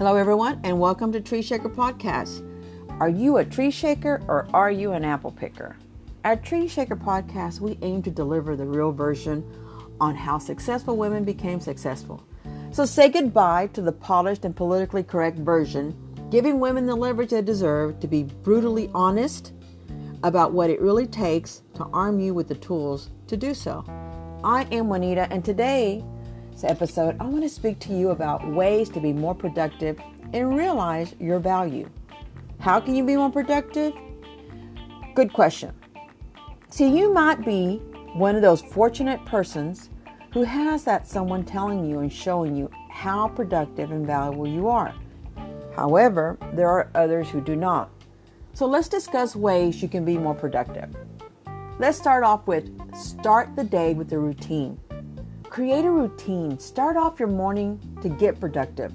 Hello, everyone, and welcome to Tree Shaker Podcast. Are you a tree shaker or are you an apple picker? At Tree Shaker Podcast, we aim to deliver the real version on how successful women became successful. So say goodbye to the polished and politically correct version, giving women the leverage they deserve to be brutally honest about what it really takes to arm you with the tools to do so. I am Juanita, and today's episode, I want to speak to you about ways to be more productive and realize your value. How can you be more productive? Good question. See, you might be one of those fortunate persons who has that someone telling you and showing you how productive and valuable you are. However, there are others who do not. So let's discuss ways you can be more productive. Let's start off with start the day with a routine. Create a routine. Start off your morning to get productive.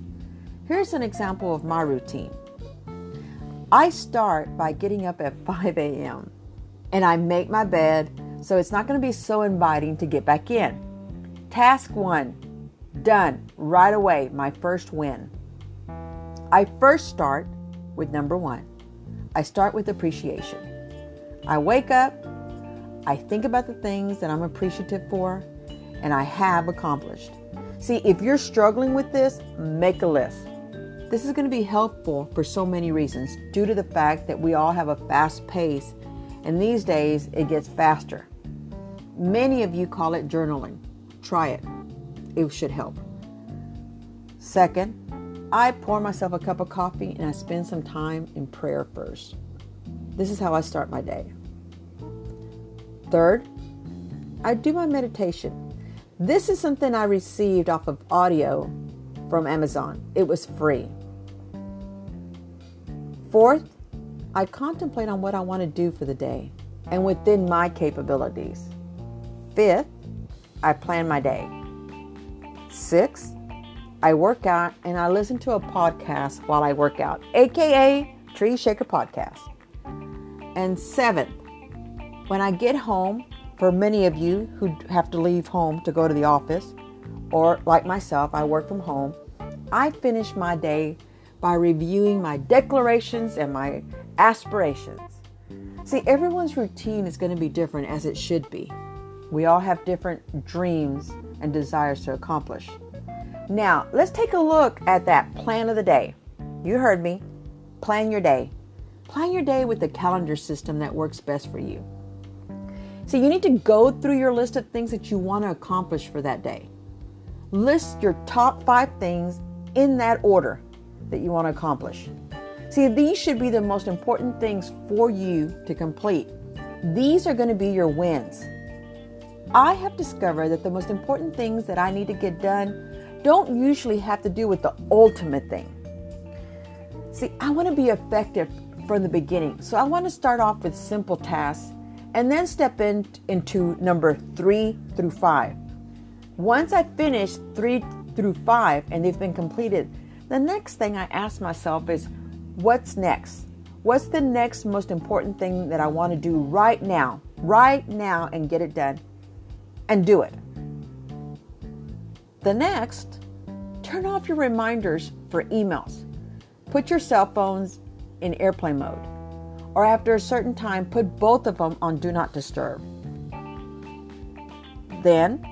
Here's an example of my routine. I start by getting up at 5 a.m. and I make my bed so it's not going to be so inviting to get back in. Task one done right away, my first win. I first start with number one. I start with appreciation. I wake up, I think about the things that I'm appreciative for and I have accomplished. See, if you're struggling with this, make a list. This is going to be helpful for so many reasons due to the fact that we all have a fast pace, and these days it gets faster. Many of you call it journaling. Try it, it should help. Second, I pour myself a cup of coffee and I spend some time in prayer first. This is how I start my day. Third, I do my meditation. This is something I received off of audio from Amazon. It was free. Fourth, I contemplate on what I want to do for the day and within my capabilities. Fifth, I plan my day. Sixth, I work out and I listen to a podcast while I work out, aka Tree Shaker Podcast. And seventh, when I get home, for many of you who have to leave home to go to the office, or like myself, I work from home, I finish my day by reviewing my declarations and my aspirations. See, everyone's routine is going to be different as it should be. We all have different dreams and desires to accomplish. Now, let's take a look at that plan of the day. You heard me. Plan your day. Plan your day with the calendar system that works best for you. So, you need to go through your list of things that you want to accomplish for that day. List your top five things in that order that you want to accomplish. See, these should be the most important things for you to complete. These are going to be your wins. I have discovered that the most important things that I need to get done don't usually have to do with the ultimate thing. See, I want to be effective from the beginning. So I want to start off with simple tasks and then step in, into number three through five. Once I finish three through five and they've been completed, the next thing I ask myself is, what's next? What's the next most important thing that I want to do right now, right now, and get it done and do it? The next, turn off your reminders for emails. Put your cell phones in airplane mode, or after a certain time, put both of them on Do Not Disturb. Then,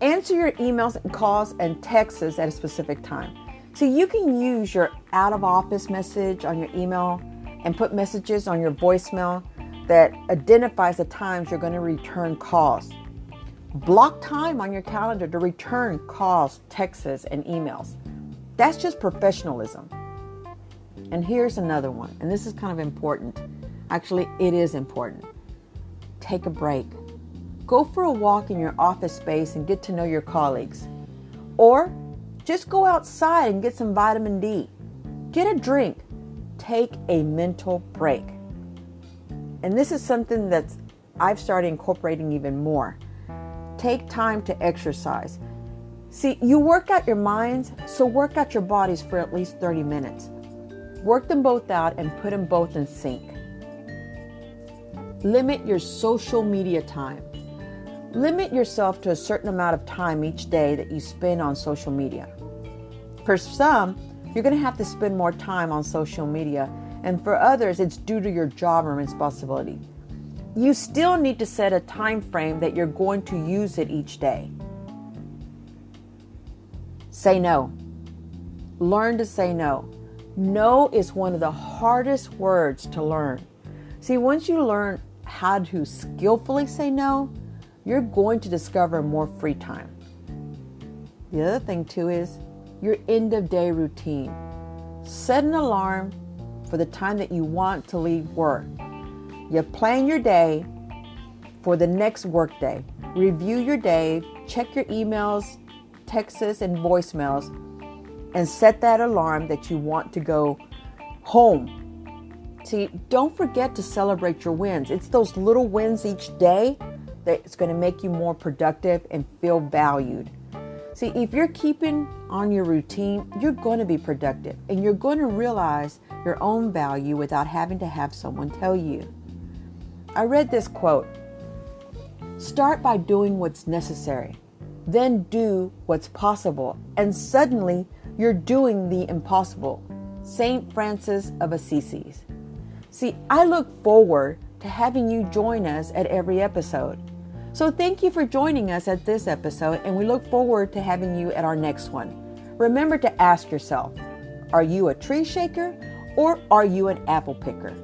answer your emails and calls and texts at a specific time. So you can use your out of office message on your email and put messages on your voicemail that identifies the times you're going to return calls. Block time on your calendar to return calls, texts, and emails. That's just professionalism. And here's another one, and this is kind of important. Actually, it is important. Take a break. Go for a walk in your office space and get to know your colleagues. Or just go outside and get some vitamin D. Get a drink. Take a mental break. And this is something that I've started incorporating even more. Take time to exercise. See, you work out your minds, so work out your bodies for at least 30 minutes. Work them both out and put them both in sync. Limit your social media time. Limit yourself to a certain amount of time each day that you spend on social media. For some, you're going to have to spend more time on social media, and for others, it's due to your job or responsibility. You still need to set a time frame that you're going to use it each day. Say no. Learn to say no. No is one of the hardest words to learn. See, once you learn how to skillfully say no, you're going to discover more free time. The other thing, too, is your end of day routine. Set an alarm for the time that you want to leave work. You plan your day for the next workday. Review your day, check your emails, texts, and voicemails, and set that alarm that you want to go home. See, don't forget to celebrate your wins. It's those little wins each day that's going to make you more productive and feel valued. See, if you're keeping on your routine, you're going to be productive and you're going to realize your own value without having to have someone tell you. I read this quote Start by doing what's necessary, then do what's possible, and suddenly you're doing the impossible. St. Francis of Assisi. See, I look forward to having you join us at every episode. So thank you for joining us at this episode, and we look forward to having you at our next one. Remember to ask yourself are you a tree shaker or are you an apple picker?